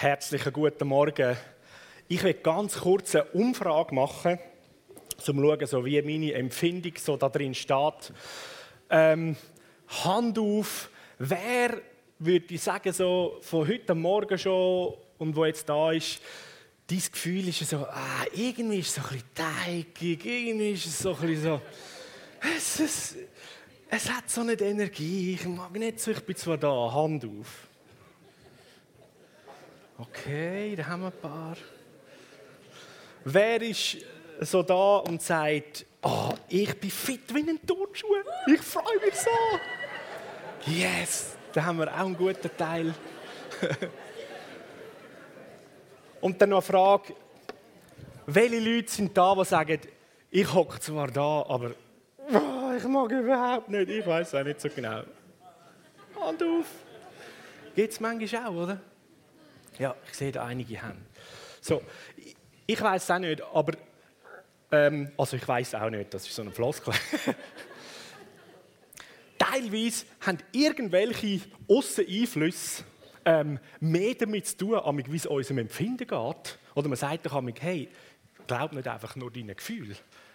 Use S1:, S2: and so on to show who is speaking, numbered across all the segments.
S1: Herzlichen guten Morgen. Ich will ganz kurz eine Umfrage machen, um zu schauen, wie meine Empfindung so da drin steht. Ähm, Hand auf, wer würde ich sagen, so von heute Morgen schon und wo jetzt da ist, dein Gefühl ist so, ah, irgendwie ist es so ein bisschen teigig, irgendwie ist es so ein bisschen so, es, es, es hat so eine Energie, ich mag nicht so, ich bin zwar da, Hand auf. Okay, da haben wir ein paar. Wer ist so da und sagt, oh, ich bin fit wie ein Turnschuh, ich freue mich so. Yes, da haben wir auch einen guten Teil. und dann noch eine Frage, welche Leute sind da, die sagen, ich hocke zwar da, aber oh, ich mag überhaupt nicht, ich weiß auch nicht so genau. Hand auf. Geht es manchmal auch, oder? Ja, ich sehe da einige Hände. So, ich weiß es auch nicht, aber ähm, also ich weiß auch nicht, das ist so ein Floskel. Teilweise haben irgendwelche Ausseneinflüsse ähm, mehr damit zu tun, wie es unserem Empfinden geht. Oder man sagt doch hey, glaub nicht einfach nur deinen Gefühl,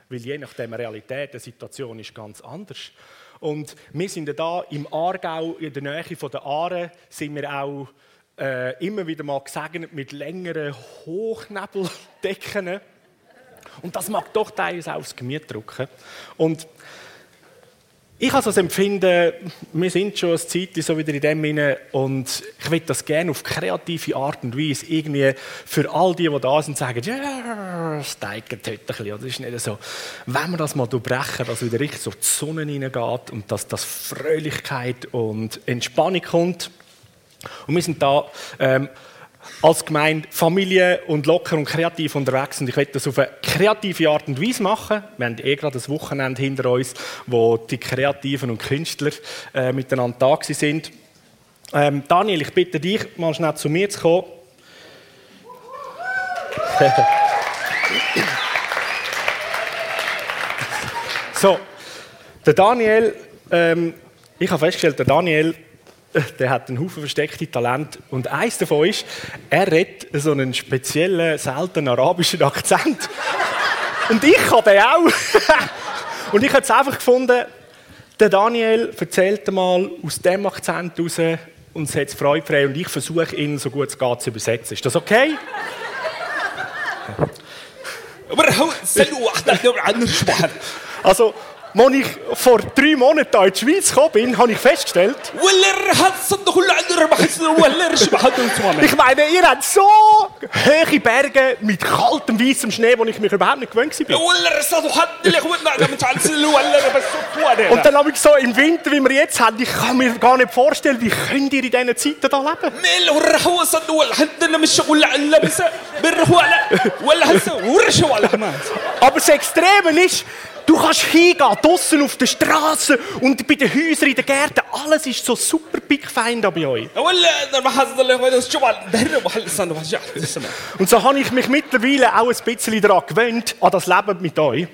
S1: weil je nachdem Realität der Situation ist ganz anders. Und wir sind da im Aargau, in der Nähe von der Aare, sind wir auch äh, immer wieder mal gesegnet mit längeren Hochnebeldecken. Und das mag doch teilweise aufs Gemüt drücken. Und ich habe das Empfinden, wir sind schon eine Zeit so wieder in dem hinein und ich will das gerne auf kreative Art und Weise irgendwie für all die, die da sind, sagen, ja, es steigt heute ein bisschen. Das ist nicht so. Wenn wir das mal durchbrechen, dass wieder richtig so die Sonne hineingeht und dass das Fröhlichkeit und Entspannung kommt, und wir sind da ähm, als Gemeinde Familie und locker und kreativ unterwegs. Und ich werde das auf eine kreative Art und Weise machen. Wir haben eh gerade das Wochenende hinter uns, wo die Kreativen und Künstler äh, miteinander da sind. Ähm, Daniel, ich bitte dich, mal schnell zu mir zu kommen. so, der Daniel, ähm, ich habe festgestellt, der Daniel der hat einen Haufen versteckte Talente. Und eins davon ist, er redet so einen speziellen, seltenen arabischen Akzent. Und ich habe den auch. Und ich habe es einfach gefunden, der Daniel erzählt mal aus dem Akzent raus und es hat Freude frei und ich versuche ihn so gut es geht zu übersetzen. Ist das okay? also, als ich vor drei Monaten in die Schweiz gekommen bin, habe ich festgestellt, ich meine, ihr habt so hohe Berge mit kaltem weißem Schnee, wo ich mich überhaupt nicht gewöhnt war. Und dann habe ich so im Winter, wie wir jetzt haben, ich kann mir gar nicht vorstellen, wie könnt ihr in diesen Zeiten da leben? Aber das Extreme ist, Du kannst hingehen, draussen auf der Straße und bei den Häusern, in den Gärten. Alles ist so super pickfein da bei euch. Und so habe ich mich mittlerweile auch ein bisschen daran gewöhnt, an das Leben mit euch.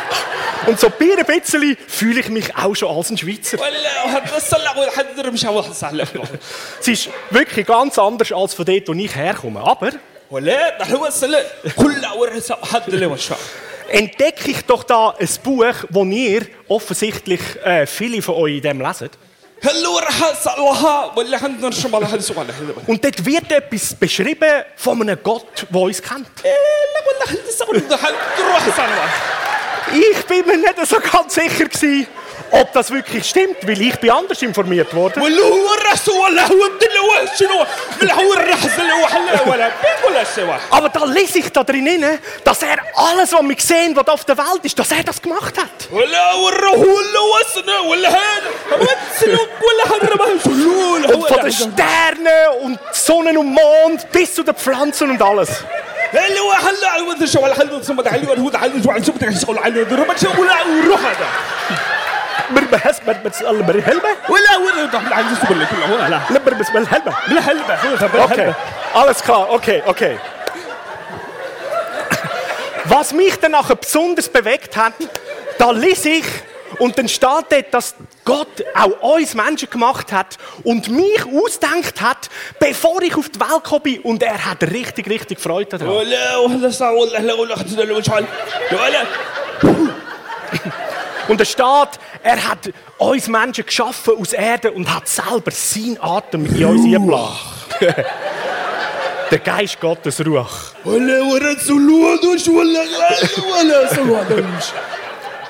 S1: und so ein bisschen fühle ich mich auch schon als ein Schweizer. es ist wirklich ganz anders als von dort, wo ich herkomme. Aber entdecke ich doch da ein Buch, das ihr offensichtlich äh, viele von euch in dem lesen. Und dort wird etwas beschrieben von einem Gott, der uns kennt. Ich bin mir nicht so ganz sicher gewesen, ob das wirklich stimmt, weil ich bin anders informiert worden. Aber da lese ich da drin, dass er alles, was wir sehen, was auf der Welt ist, dass er das gemacht hat. Und von den Sternen und Sonne und Mond bis zu den Pflanzen und alles. اللي هو حل
S2: عوض الشو على حل صمد علي ونهود علي جوع نسبت يشغل علي ضرب ما تشوف
S1: ولا وروح هذا. بر بربحس بس الله بري هلبة؟ ولا ولا راح على الجسم اللي كله. ولا لا. لا بر بس بر بربس بالهلبة بالهلبة أوكي. alles klar okay okay Was mich dann auch besonders bewegt hat, da ließ ich Und dann steht dort, dass Gott auch uns Menschen gemacht hat und mich ausdenkt hat, bevor ich auf die Welt gekommen bin. Und er hat richtig, richtig Freude daran. Und es steht, er hat uns Menschen geschaffen aus Erde und hat selber seinen Atem in uns eingelassen. Der Geist Gottes Ruach.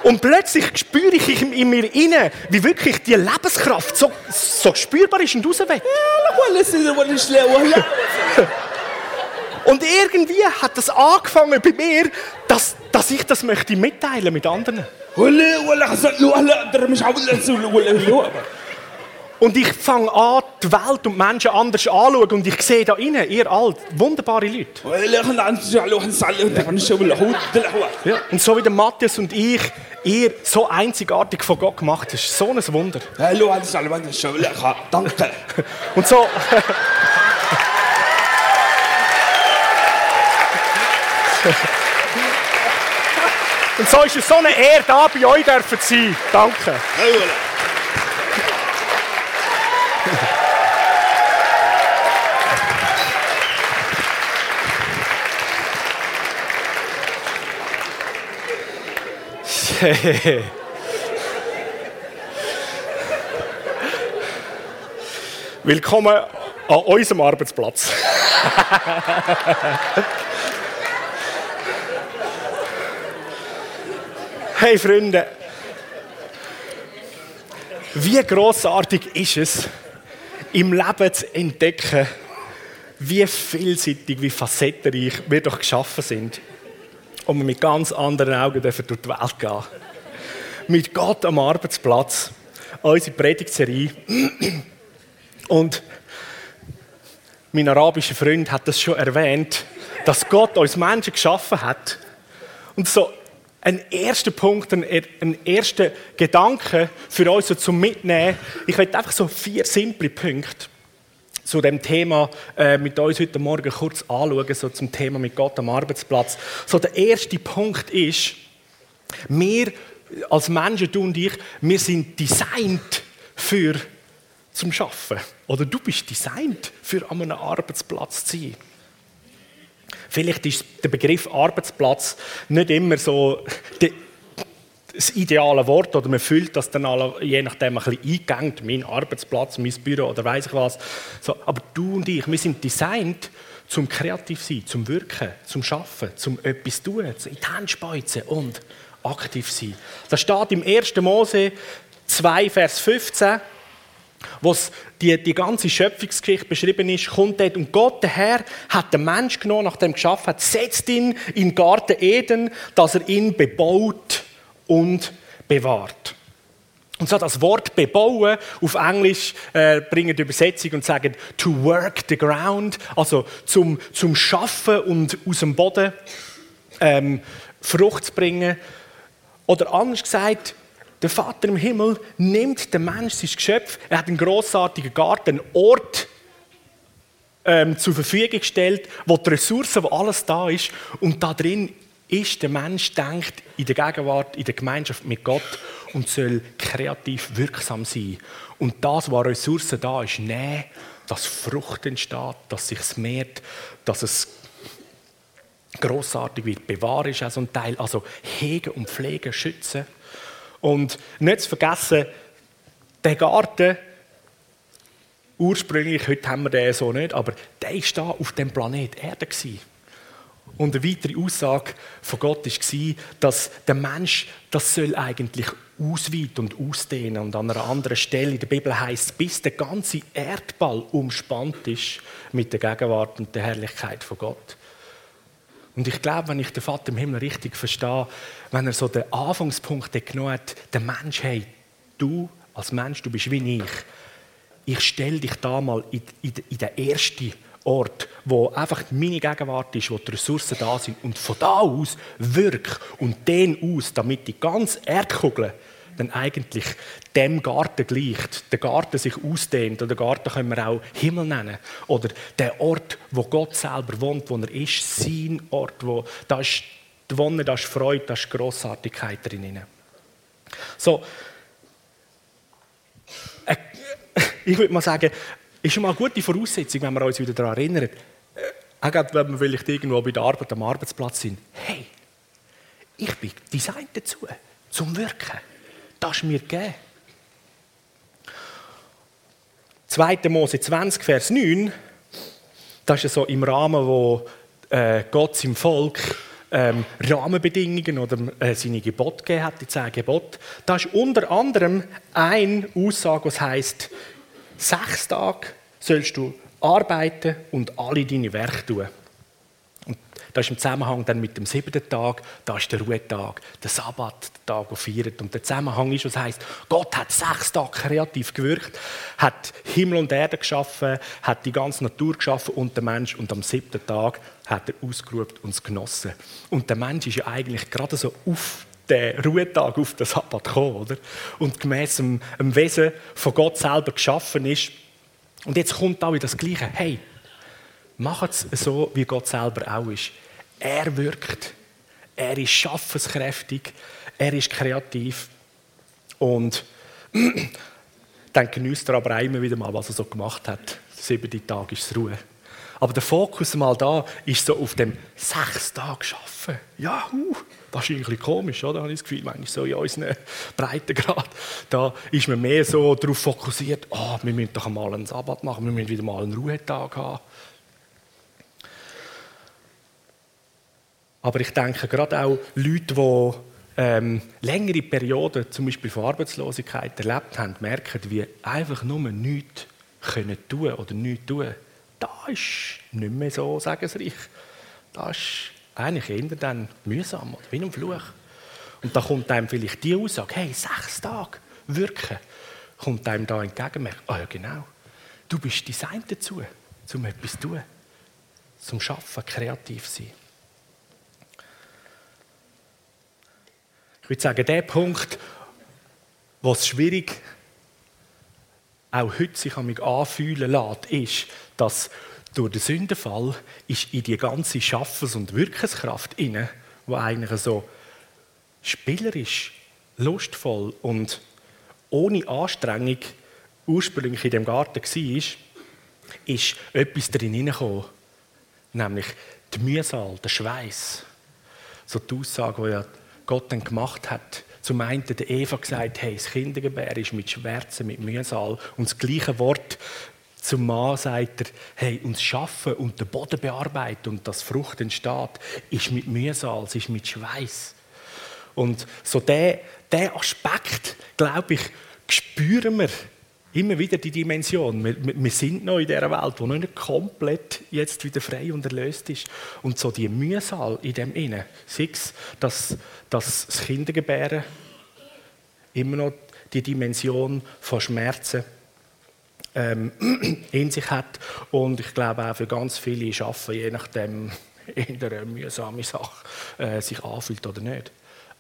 S1: Und plötzlich spüre ich in, in mir inne, wie wirklich die Lebenskraft so, so spürbar ist und rausweht. Und irgendwie hat das angefangen bei mir, dass, dass ich das möchte mitteilen mit anderen. Und ich fange an, die Welt und die Menschen anders anzuschauen und ich sehe da innen, ihr alt, wunderbare Leute. Ja. Und so wie der Matthias und ich, ihr so einzigartig von Gott gemacht, ist so ein Wunder.
S2: Danke.
S1: Und so... Und so ist es so eine Ehre, da bei euch dürfen zu sein. Danke. Willkommen an unserem Arbeitsplatz. hey Freunde, wie großartig ist es, im Leben zu entdecken, wie vielseitig, wie facettenreich wir doch geschaffen sind. Und wir mit ganz anderen Augen dürfen durch die Welt gehen. Mit Gott am Arbeitsplatz, unsere Predigtserie. Und mein arabischer Freund hat das schon erwähnt, dass Gott uns Menschen geschaffen hat. Und so ein erster Punkt, ein, erster Gedanke für uns zum Mitnehmen. Ich werde einfach so vier simple Punkte zu dem Thema äh, mit uns heute Morgen kurz anschauen, so zum Thema mit Gott am Arbeitsplatz. So der erste Punkt ist, wir als Menschen, du und ich, wir sind designt für zum Schaffen. Oder du bist designt für an einem Arbeitsplatz zu sein. Vielleicht ist der Begriff Arbeitsplatz nicht immer so das ideale Wort oder man fühlt das dann alle, je nachdem ein bisschen eingegangen, mein Arbeitsplatz, mein Büro oder weiß ich was. So, aber du und ich, wir sind designt zum kreativ sein, zum Wirken, zum Schaffen, zum etwas tun, in die Hände speuzen und aktiv sein. Das steht im 1. Mose 2, Vers 15 wo die, die ganze Schöpfungsgeschichte beschrieben ist, kommt dort und Gott, der Herr, hat den Mensch genommen, nachdem er geschaffen hat, setzt ihn in den Garten Eden, dass er ihn bebaut und bewahrt. Und so das Wort bebauen auf Englisch äh, bringen die Übersetzung und sagen to work the ground, also zum, zum Schaffen und aus dem Boden ähm, Frucht zu bringen. Oder anders gesagt, der Vater im Himmel nimmt den Mensch, sein Geschöpf, er hat einen grossartigen Garten, einen Ort ähm, zur Verfügung gestellt, wo die Ressourcen, wo alles da ist, und da drin ist der Mensch denkt in der Gegenwart, in der Gemeinschaft mit Gott und soll kreativ wirksam sein. Und das, was Ressourcen da ist, nehmen, dass Frucht entsteht, dass sich mehrt, dass es großartig wird. Bewahren ist auch so ein Teil. Also hegen und pflegen, schützen. Und nicht zu vergessen, der Garten, ursprünglich, heute haben wir den so nicht, aber der war da auf dem Planet Erde. Gewesen. Und eine weitere Aussage von Gott war, dass der Mensch das soll eigentlich ausweiten und ausdehnen. Und an einer anderen Stelle in der Bibel heißt es, bis der ganze Erdball umspannt ist mit der Gegenwart und der Herrlichkeit von Gott. Und ich glaube, wenn ich den Vater im Himmel richtig verstehe, wenn er so den Anfangspunkt genommen hat, der Mensch, hey, du als Mensch, du bist wie ich. Ich stelle dich da mal in, in, in den ersten Ort, wo einfach meine Gegenwart ist, wo die Ressourcen da sind und von da aus wirk und den aus, damit die ganze Erdkugel dann eigentlich dem Garten gleicht, der Garten sich ausdehnt, oder Garten können wir auch Himmel nennen, oder der Ort, wo Gott selber wohnt, wo er ist, sein Ort, wo da ist die Wonne, da ist Freude, da ist Grossartigkeit drin. So, äh, ich würde mal sagen, ist schon mal eine gute Voraussetzung, wenn wir uns wieder daran erinnern, äh, auch gerade, wenn wir vielleicht irgendwo bei der Arbeit am Arbeitsplatz sind. Hey, ich bin designt dazu, zum Wirken. Das ist mir gegeben. 2. Mose 20, Vers 9, das ist so im Rahmen, wo äh, Gott seinem Volk ähm, Rahmenbedingungen oder äh, seine Gebote gegeben hat, die zehn Gebote. Da ist unter anderem eine Aussage, was heißt: Sechs Tage sollst du arbeiten und alle deine Werke tun. Und das ist im Zusammenhang dann mit dem siebten Tag, da ist der Ruhetag, der Sabbat, der Tag, der feiert. Und der Zusammenhang ist, was heißt, Gott hat sechs Tage kreativ gewirkt, hat Himmel und Erde geschaffen, hat die ganze Natur geschaffen und der Mensch. Und am siebten Tag hat er ausgeruht und es genossen. Und der Mensch ist ja eigentlich gerade so auf den Ruhetag, auf den Sabbat gekommen, oder? Und gemäß dem, dem Wesen von Gott selber geschaffen ist. Und jetzt kommt auch das Gleiche. Hey, Macht es so, wie Gott selber auch ist. Er wirkt. Er ist schaffenskräftig. Er ist kreativ. Und dann genießt er aber immer wieder mal, was er so gemacht hat. Sieben Tage ist es Ruhe. Aber der Fokus mal da ist so auf dem sechs Tage schaffen. Ja, uh, das ist irgendwie komisch, oder? Habe ich das Gefühl, manchmal so in unseren Breitengrad. Da ist man mehr so darauf fokussiert, oh, wir müssen doch mal einen Sabbat machen, wir müssen wieder mal einen Ruhetag haben. Aber ich denke gerade auch Leute, die ähm, längere Perioden, zum Beispiel von Arbeitslosigkeit, erlebt haben, merken, wie einfach nur nichts können tun oder nichts tun. Das ist nicht mehr so segensreich. Das ist eigentlich eher dann mühsam oder wie ein Fluch. Und da kommt einem vielleicht die Aussage, hey, sechs Tage wirken, kommt einem da entgegen. Ah ja, genau. Du bist designt dazu, um etwas zu tun, zum Schaffen, kreativ zu sein. Ich würde sagen, der Punkt, was schwierig auch heute sich anfühlen lässt, ist, dass durch den Sündenfall ist in die ganze Schaffens- und Wirkenskraft inne, wo eigentlich so spielerisch, lustvoll und ohne Anstrengung ursprünglich in dem Garten war, ist etwas drin hineingekommen, nämlich die Mühsal, der Schweiß. So die Aussage, die Gott dann gemacht hat. Zum einen der Eva gesagt, hey, das Kindergebär ist mit Schmerzen, mit Mühsal. Und das gleiche Wort zum Mann sagt er, hey, uns Schaffen und den Boden bearbeiten und das Frucht entsteht, ist mit Mühsal, ist mit Schweiß. Und so der, der Aspekt, glaube ich, spüren wir immer wieder die Dimension. Wir, wir, sind noch in dieser Welt, die noch nicht komplett jetzt wieder frei und erlöst ist. Und so die Mühsal in dem Innen, sei es, dass, dass das Kindergebären immer noch die Dimension von Schmerzen ähm, in sich hat. Und ich glaube auch für ganz viele Schaffen, je nachdem, in einer mühsame Sache äh, sich anfühlt oder nicht.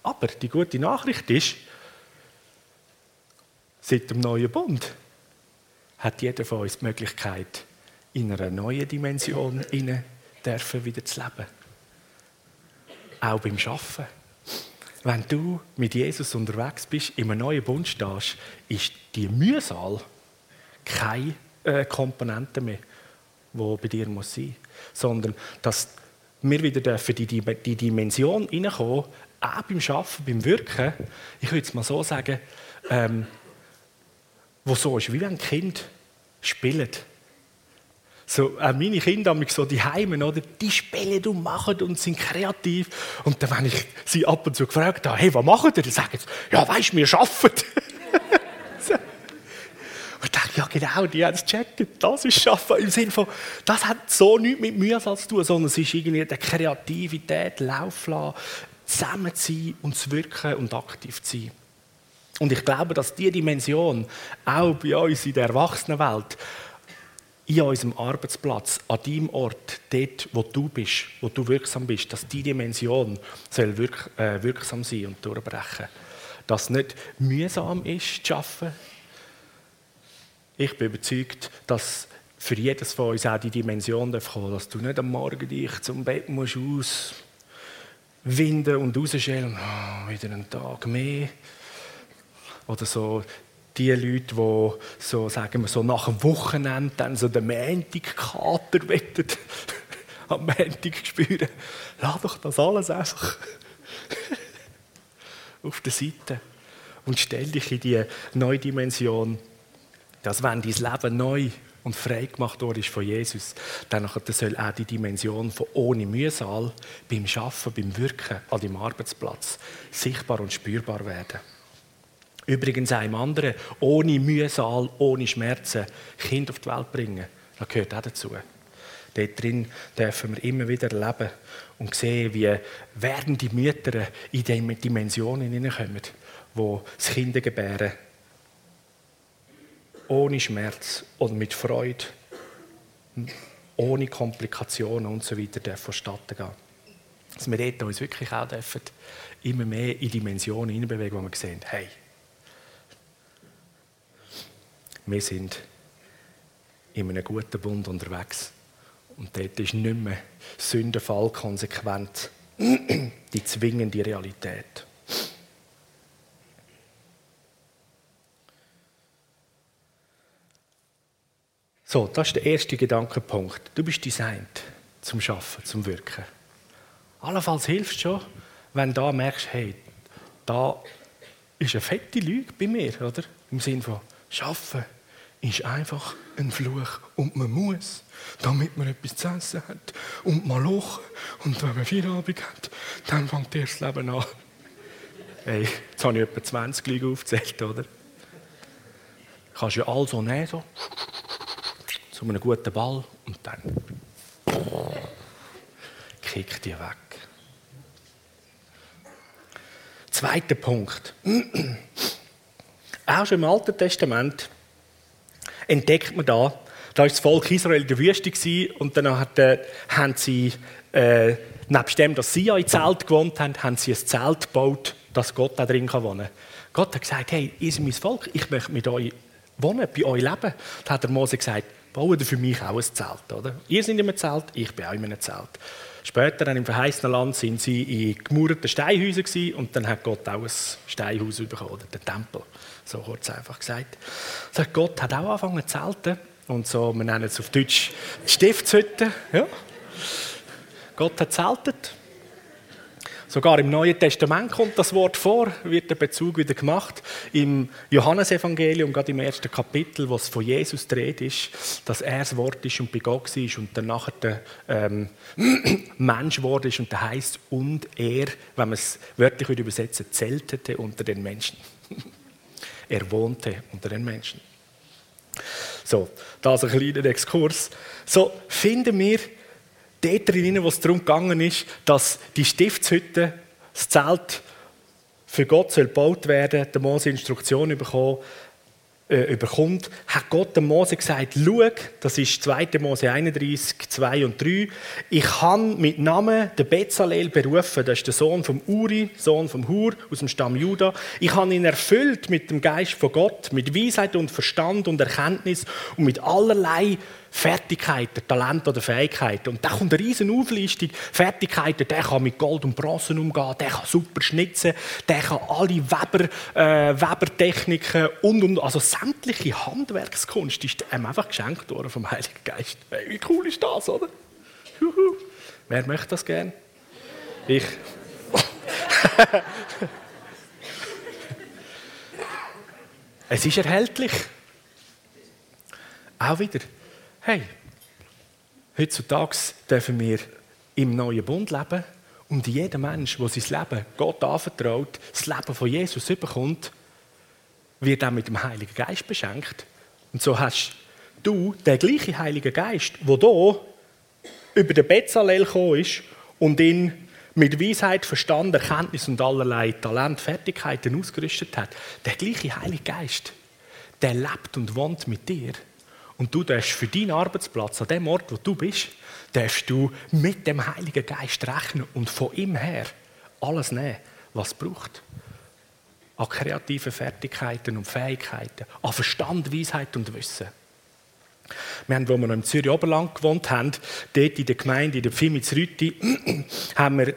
S1: Aber die gute Nachricht ist, Seit dem neuen Bund hat jeder von uns die Möglichkeit, in einer neuen Dimension dürfen wieder zu leben. Auch beim Schaffen. Wenn du mit Jesus unterwegs bist, in einem neuen Bund stehst, ist die Mühsal keine äh, Komponente mehr, die bei dir muss sein muss. Sondern, dass wir wieder dürfen die, die, die Dimension hineinkommen, auch beim Schaffen, beim Wirken, ich würde es mal so sagen, ähm, wo so ist, wie wenn ein Kind spielt. So, auch meine Kinder haben mich so die Heimen, oder? Die spielen und machen und sind kreativ. Und dann, wenn ich sie ab und zu gefragt habe, hey, was machen ihr? Dann sagen sie, ja, weißt wir arbeiten. so. Und ich dachte, ja, genau, die haben es gecheckt. Das ist Schaffen. Im Sinne von, das hat so nichts mit Mühsal zu tun, sondern es ist irgendwie die Kreativität, laufen lassen, zusammen zu sein und zu wirken und aktiv zu sein. Und ich glaube, dass diese Dimension auch bei uns in der Erwachsenenwelt, in unserem Arbeitsplatz, an deinem Ort, dort, wo du bist, wo du wirksam bist, dass diese Dimension soll wirk äh, wirksam sein und durchbrechen. Dass es nicht mühsam ist, zu arbeiten. Ich bin überzeugt, dass für jedes von uns auch die Dimension kommen dass du nicht am Morgen dich zum Bett musst auswinden und rausstellen, oh, wieder einen Tag mehr Oder so die Leute, die so, sagen wir, so nach dem Wochenende dann so den Montag-Kater wettet, am Montag spüren. Lass doch das alles einfach auf der Seite und stell dich in die neue Dimension, dass wenn dein Leben neu und frei gemacht worden ist von Jesus, dann soll auch die Dimension von ohne Mühsal beim Schaffen, beim Wirken an deinem Arbeitsplatz sichtbar und spürbar werden. Übrigens einem anderen, ohne Mühsal, ohne Schmerzen, Kind auf die Welt bringen, das gehört auch dazu. Dort drin dürfen wir immer wieder erleben und sehen, wie werdende Mütter in diese Dimensionen hineinkommen, wo das Kinder gebären ohne Schmerz und mit Freude, ohne Komplikationen und so weiter vonstatten gehen. Dass wir dort uns wirklich auch dürfen, immer mehr in Dimensionen hineinbewegen, wo wir sehen, hey, wir sind in einem guten Bund unterwegs. Und dort ist nicht mehr Sündenfall konsequent die zwingende Realität. So, das ist der erste Gedankenpunkt. Du bist designt zum Schaffen, zum Wirken. Allenfalls hilft es schon, wenn du merkst, hey, da ist eine fette Lüge bei mir, oder? Im Sinne von Schaffen ist einfach ein Fluch und man muss, damit man etwas zu essen hat und mal lachen und wenn man Feierabend hat, dann fängt erst das Leben an. Hey, jetzt habe ich etwa 20 Lügen aufgezählt, oder? Kannst du ja all so nehmen, so zu einem guten Ball und dann kickt die weg. Zweiter Punkt. Auch schon im Alten Testament entdeckt man da, da war das Volk Israel in der Wüste und dann äh, haben sie, äh, nebst dem, dass sie in Zelt gewohnt haben, haben sie ein Zelt gebaut, dass Gott da drin wohnen kann. Gott hat gesagt, hey, ihr seid mein Volk, ich möchte mit euch wohnen, bei euch leben. Da hat der Mose gesagt, bauen für mich auch ein Zelt. Oder? Ihr seid in einem Zelt, ich bin auch in einem Zelt. Später dann im verheißenen Land sind sie in gemauerten Steinhäusern und dann hat Gott auch ein Steinhaus bekommen, oder den Tempel. So kurz einfach gesagt. Sagt Gott hat auch angefangen zu zelten und so, wir nennen es auf Deutsch Stiftshütte. Ja. Gott hat zeltet Sogar im Neuen Testament kommt das Wort vor, wird der Bezug wieder gemacht. Im Johannesevangelium, gerade im ersten Kapitel, wo es von Jesus dreht ist, dass er das Wort ist und bei Gott war und dann nachher der ähm, Mensch geworden ist und der heißt und er, wenn man es wörtlich übersetzen zeltete unter den Menschen. er wohnte unter den Menschen. So, da ist ein kleiner Exkurs. So finden wir dort drin, wo es darum gegangen ist, dass die Stiftshütte, das Zelt für Gott soll gebaut werden, der Mose Instruktionen bekommen, äh, überkommt, hat Gott dem Mose gesagt, schau, das ist 2. Mose 31, 2 und 3, ich habe mit Namen den Bezalel berufen, das ist der Sohn vom Uri, Sohn vom Hur, aus dem Stamm Juda. Ich habe ihn erfüllt mit dem Geist von Gott, mit Weisheit und Verstand und Erkenntnis und mit allerlei Fertigkeiten, Talent oder Fähigkeiten. Und da kommt eine riesen Auflistung. Fertigkeiten, der kann mit Gold und Bronzen umgehen, der kann super schnitzen, der kann alle Weber, äh, Webertechniken und, und also sämtliche Handwerkskunst ist ihm einfach geschenkt worden vom Heiligen Geist. Hey, wie cool ist das, oder? Juhu. Wer möchte das gern? Ich. es ist erhältlich. Auch wieder hey, heutzutage dürfen wir im neuen Bund leben und jeder Mensch, der sein Leben Gott anvertraut, das Leben von Jesus überkommt, wird auch mit dem Heiligen Geist beschenkt. Und so hast du den gleichen Heiligen Geist, der hier über den Bezalel gekommen ist und ihn mit Weisheit, Verstand, Erkenntnis und allerlei Talent, Fertigkeiten ausgerüstet hat. Der gleiche Heilige Geist, der lebt und wohnt mit dir. Und du darfst für deinen Arbeitsplatz, an dem Ort, wo du bist, darfst du mit dem Heiligen Geist rechnen und von ihm her alles nehmen, was es braucht. An kreativen Fertigkeiten und Fähigkeiten, an Verstand, Weisheit und Wissen. Wir haben, wo wir noch im Zürich Oberland gewohnt haben, dort in der Gemeinde, in der Pfimitz Rüti, haben wir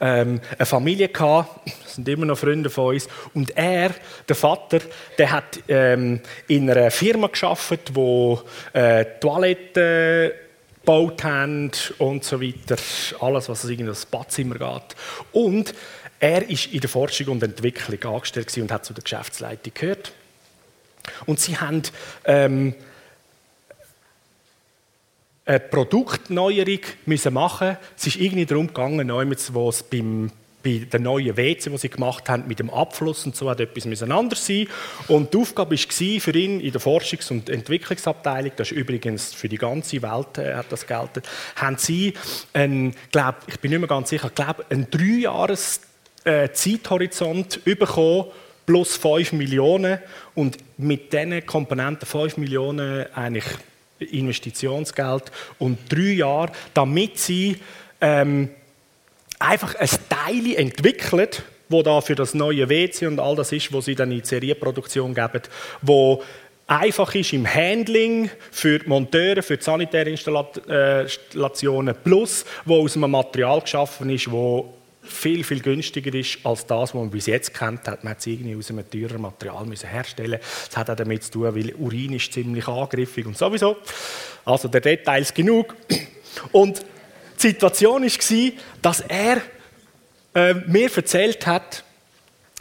S1: ähm, eine Familie gehabt, sind immer noch Freunde von uns. Und er, der Vater, der hat ähm, in einer Firma geschafft, wo äh, Toiletten gebaut haben und so weiter. Alles, was in das Badzimmer geht. Und er ist in der Forschung und Entwicklung angestellt und hat zu der Geschäftsleitung gehört. Und sie haben ähm, eine Produktneuerung müssen machen. Es ist irgendwie darum gegangen, wo es beim bei der neuen WC, die sie gemacht haben, mit dem Abfluss und so, hat etwas anders sein. Und die Aufgabe war für ihn in der Forschungs- und Entwicklungsabteilung, das ist übrigens für die ganze Welt äh, hat das gelten, haben sie, einen, glaub, ich bin nicht mehr ganz sicher, glaube einen dreijahres äh, bekommen, plus 5 Millionen und mit diesen Komponenten 5 Millionen eigentlich Investitionsgeld und drei Jahre, damit sie ähm, einfach ein Teil entwickelt, wo da für das neue WC und all das ist, wo sie dann in die Serienproduktion geben, wo einfach ist im Handling für die Monteure, für die sanitären Installationen, plus wo aus einem Material geschaffen ist, wo viel, viel günstiger ist als das, was man bis jetzt kennt. Man hat es irgendwie aus einem teureren Material müssen herstellen Das hat auch damit zu tun, weil Urin ist ziemlich angriffig und sowieso. Also der Detail ist genug. Und die Situation war, dass er äh, mir erzählt hat,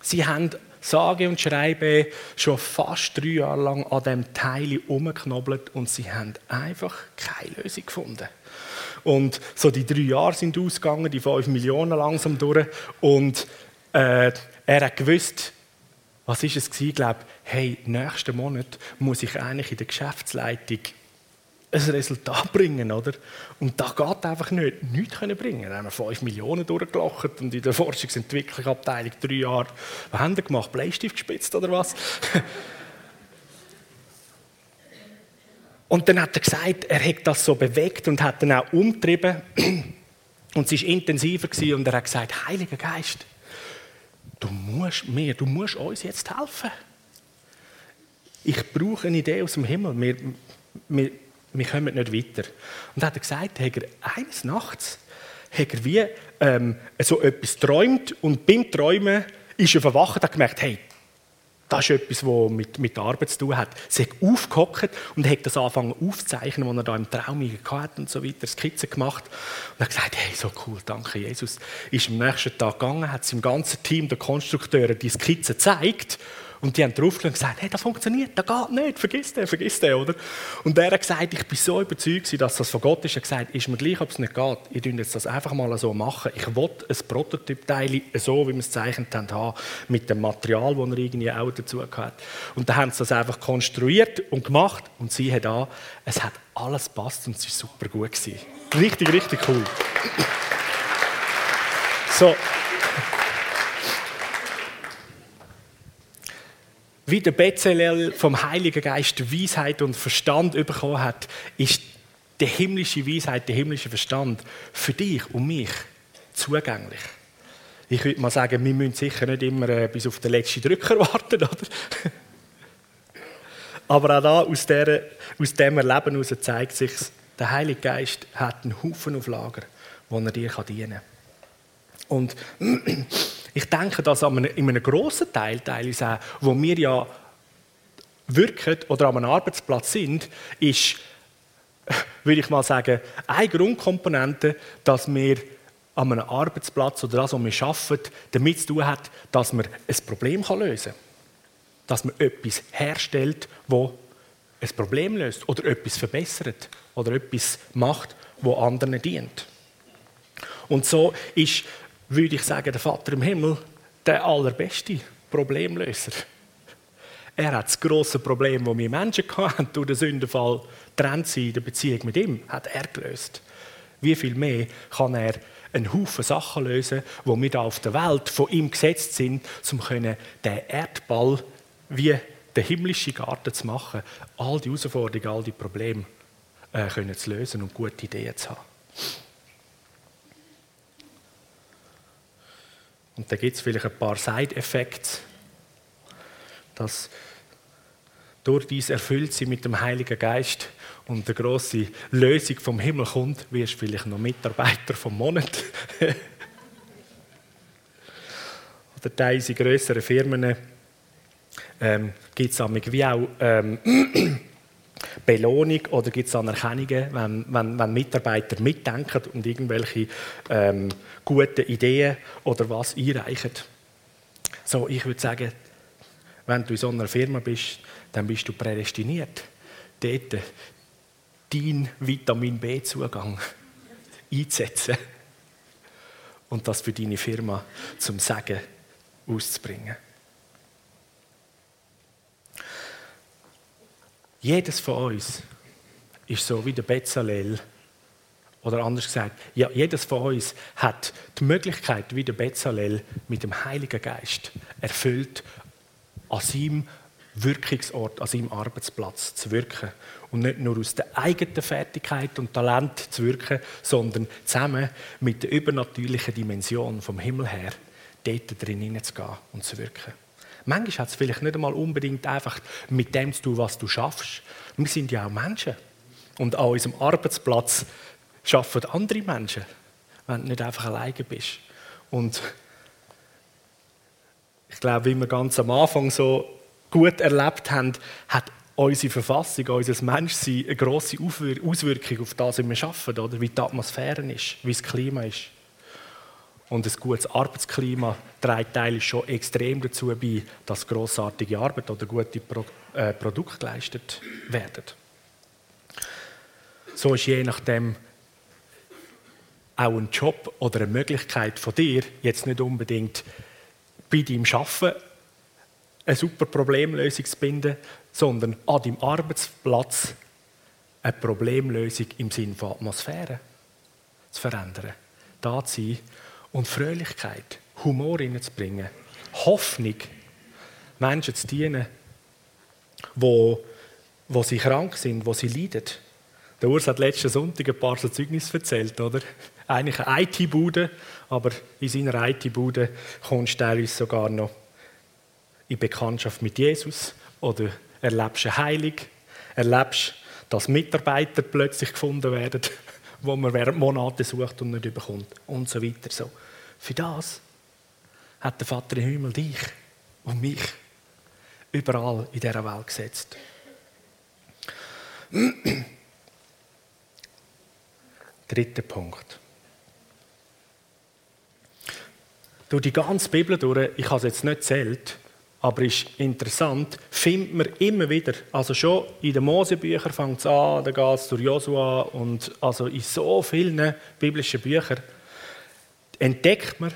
S1: sie haben sage und schreibe schon fast drei Jahre lang an diesem Teil umgeknobbelt und sie haben einfach keine Lösung gefunden. Und so die drei Jahre sind ausgegangen, die fünf Millionen langsam durch. Und äh, er hat gewusst, was ist es gewesen? Glaube, hey, nächsten Monat muss ich eigentlich in der Geschäftsleitung ein Resultat bringen, oder? Und das geht einfach nicht. Nichts können bringen. Wir haben 5 Millionen durchgelacht und in der Forschungsentwicklungsabteilung drei Jahre, was haben wir gemacht? Bleistift gespitzt oder was? Und dann hat er gesagt, er hätte das so bewegt und hat dann auch umtrieben. Und es war intensiver gewesen und er hat gesagt, Heiliger Geist, du musst mir, du musst uns jetzt helfen. Ich brauche eine Idee aus dem Himmel. Wir, wir, wir kommen nicht weiter. Und dann hat er gesagt, hat er eines Nachts hat er wie ähm, so etwas träumt und beim Träumen ist er verwacht und hat gemerkt, hey, das ist etwas, das mit, mit der Arbeit zu tun hat. Sie hat aufgehockt und hat das angefangen aufzuzeichnen, was er da im Traum hatte und so weiter, Skizzen gemacht. Und hat gesagt, hey, so cool, danke Jesus. Ist am nächsten Tag gegangen, hat im ganzen Team der Konstrukteure die Skizzen gezeigt und die haben draufgeschaut und gesagt, hey, das funktioniert, das geht nicht, vergiss den, vergiss den, oder? Und er hat gesagt, ich bin so überzeugt, dass das von Gott ist. Er hat gesagt, ist mir gleich, ob es nicht geht. Ihr dürft jetzt das einfach mal so machen. Ich will ein Prototypteil, so wie wir es gezeichnet haben, haben, mit dem Material, das er irgendwie auch dazu hat. Und dann haben sie das einfach konstruiert und gemacht und sie hat an, es hat alles passt und es war super gut gewesen. Richtig, richtig cool. So. Wie der Bezalel vom Heiligen Geist Weisheit und Verstand bekommen hat, ist die himmlische Weisheit, der himmlische Verstand für dich und mich zugänglich. Ich würde mal sagen, wir müssen sicher nicht immer äh, bis auf den letzten Drücker warten, oder? Aber auch da, aus, der, aus diesem Erleben heraus zeigt sich, der Heilige Geist hat einen Haufen auf Lager, wo er dir dienen kann. Und ich denke, dass in einem grossen Teil, teilweise wo wir ja wirken oder einem Arbeitsplatz sind, ist, würde ich mal sagen, eine Grundkomponente, dass wir an einem Arbeitsplatz oder das, was wir arbeiten, damit zu tun hat, dass man ein Problem lösen kann. Dass man etwas herstellt, das ein Problem löst oder etwas verbessert oder etwas macht, wo anderen dient. Und so ist würde ich sagen, der Vater im Himmel der allerbeste Problemlöser. Er hat das grosse Problem, das wir Menschen hatten, durch den Sündenfall trennt sie in der Beziehung mit ihm, hat er gelöst. Wie viel mehr kann er einen Haufen Sachen lösen, wo wir da auf der Welt von ihm gesetzt sind, um den Erdball wie den himmlischen Garten zu machen, all die Herausforderungen, all die Probleme äh, können zu lösen und gute Ideen zu haben. Und da gibt es vielleicht ein paar Side-Effekte, dass durch dies erfüllt sie mit dem Heiligen Geist und der große Lösung vom Himmel kommt, wirst du vielleicht noch Mitarbeiter vom Monat. oder teilweise grösseren Firmen ähm, gibt es wie auch ähm, Belohnung oder gibt es Anerkennungen, wenn, wenn, wenn, Mitarbeiter mitdenken und irgendwelche ähm, guten Ideen oder was einreichen. So, ich würde sagen, wenn du in so einer Firma bist, dann bist du prädestiniert, dort deinen Vitamin B-Zugang einzusetzen und das für deine Firma zum Sagen auszubringen. Jedes von uns ist so wie der Bezalel. Oder anders gesagt, ja, jedes von uns hat die Möglichkeit, wie der Bezalel mit dem Heiligen Geist erfüllt, an seinem Wirkungsort, an seinem Arbeitsplatz zu wirken. Und nicht nur aus der eigenen Fertigkeit und Talent zu wirken, sondern zusammen mit der übernatürlichen Dimension vom Himmel her, dort drin hineinzugehen und zu wirken. Manchmal hat es vielleicht nicht einmal unbedingt einfach mit dem zu tun, was du schaffst. Wir sind ja auch Menschen. Und an unserem Arbeitsplatz arbeiten andere Menschen, wenn du nicht einfach alleine bist. Und ich glaube, wie wir ganz am Anfang so gut erlebt haben, hat unsere Verfassung, unser Menschsein eine grosse Auswirkung auf das, wie wir arbeiten, oder? wie die Atmosphäre ist, wie das Klima ist. Und ein gutes Arbeitsklima trägt teilweise schon extrem dazu bei, dass grossartige Arbeit oder gute Pro äh, Produkte geleistet werden. So ist je nachdem auch ein Job oder eine Möglichkeit von dir jetzt nicht unbedingt bei deinem Arbeiten eine super Problemlösung zu binden, sondern an deinem Arbeitsplatz eine Problemlösung im Sinne von Atmosphäre zu verändern. Da zu sein und Fröhlichkeit, Humor hineinzubringen, Hoffnung, Menschen zu dienen, wo, wo sie krank sind, wo sie leiden. Der Urs hat letzten Sonntag ein paar so Zeugnisse erzählt, oder? Eigentlich eine IT-Bude, aber in seiner IT-Bude kommst du sogar noch in Bekanntschaft mit Jesus oder erlebst eine Heilung, erlebst, dass Mitarbeiter plötzlich gefunden werden, wo man während Monaten sucht und nicht bekommt und so weiter. So. Für das hat der Vater im Himmel dich und mich überall in dieser Welt gesetzt. Dritter Punkt. Durch die ganze Bibel durch, ich habe es jetzt nicht zählt, aber ist interessant, findet man immer wieder, also schon in den Mosebüchern fängt es an, dann geht es durch Josua und also in so vielen biblischen Büchern entdeckt man,